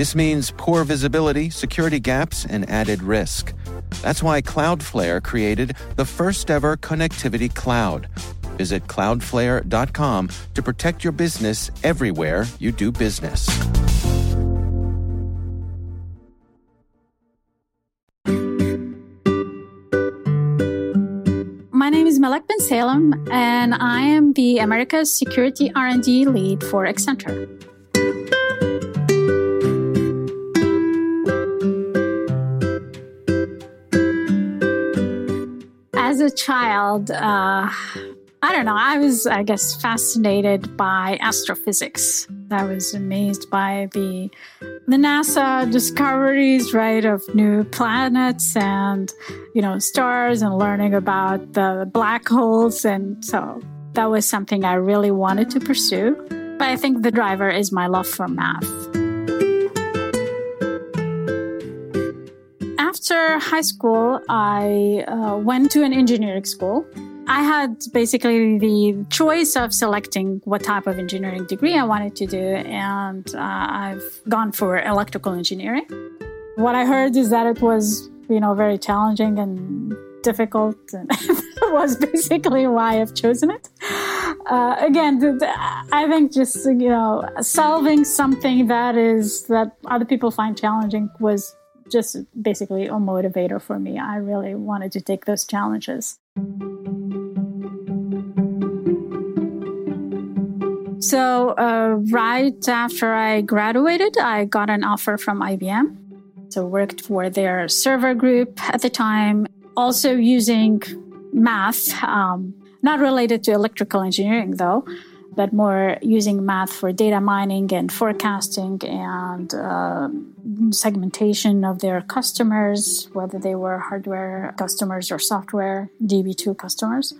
This means poor visibility, security gaps, and added risk. That's why Cloudflare created the first ever connectivity cloud. Visit cloudflare.com to protect your business everywhere you do business. My name is Malek Ben Salem, and I am the America's Security R&D lead for Accenture. As a child, uh, I don't know, I was, I guess, fascinated by astrophysics. I was amazed by the the NASA discoveries, right, of new planets and you know stars, and learning about the black holes, and so that was something I really wanted to pursue. But I think the driver is my love for math. After high school, I uh, went to an engineering school I had basically the choice of selecting what type of engineering degree I wanted to do, and uh, I've gone for electrical engineering. What I heard is that it was, you know, very challenging and difficult, and that was basically why I've chosen it. Uh, again, I think just you know, solving something that is that other people find challenging was just basically a motivator for me. I really wanted to take those challenges. So, uh, right after I graduated, I got an offer from IBM. So, worked for their server group at the time, also using math, um, not related to electrical engineering though, but more using math for data mining and forecasting and uh, segmentation of their customers, whether they were hardware customers or software DB2 customers.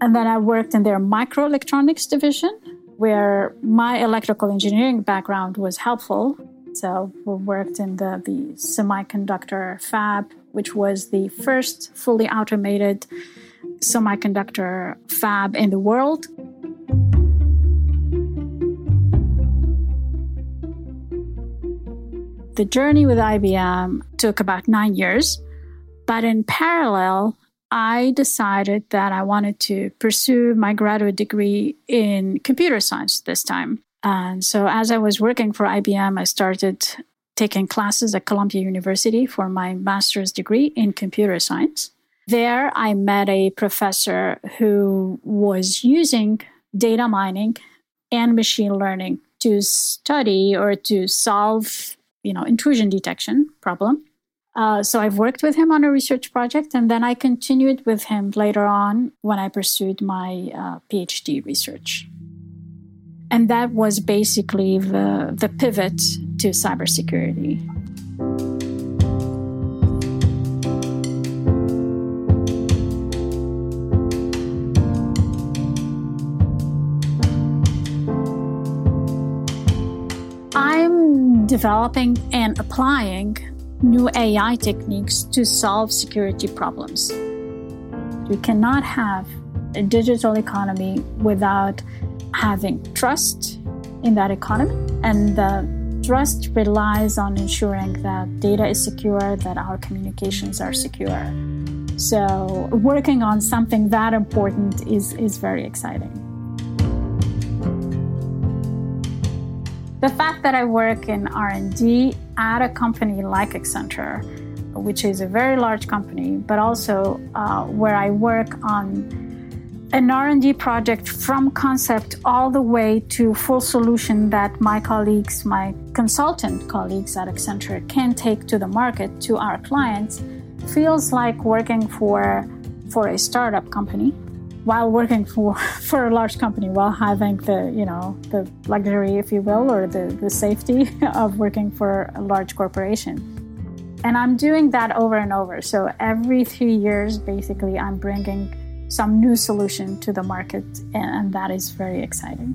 And then I worked in their microelectronics division, where my electrical engineering background was helpful. So we worked in the, the semiconductor fab, which was the first fully automated semiconductor fab in the world. The journey with IBM took about nine years, but in parallel, I decided that I wanted to pursue my graduate degree in computer science this time. And so, as I was working for IBM, I started taking classes at Columbia University for my master's degree in computer science. There, I met a professor who was using data mining and machine learning to study or to solve, you know, intrusion detection problem. Uh, so I've worked with him on a research project, and then I continued with him later on when I pursued my uh, PhD research. And that was basically the, the pivot to cybersecurity. Developing and applying new AI techniques to solve security problems. We cannot have a digital economy without having trust in that economy. And the trust relies on ensuring that data is secure, that our communications are secure. So working on something that important is, is very exciting. The fact that I work in R&D at a company like Accenture, which is a very large company, but also uh, where I work on an R&D project from concept all the way to full solution that my colleagues, my consultant colleagues at Accenture can take to the market to our clients feels like working for for a startup company while working for, for a large company, while having the, you know, the luxury, if you will, or the, the safety of working for a large corporation. And I'm doing that over and over. So every three years, basically, I'm bringing some new solution to the market, and that is very exciting.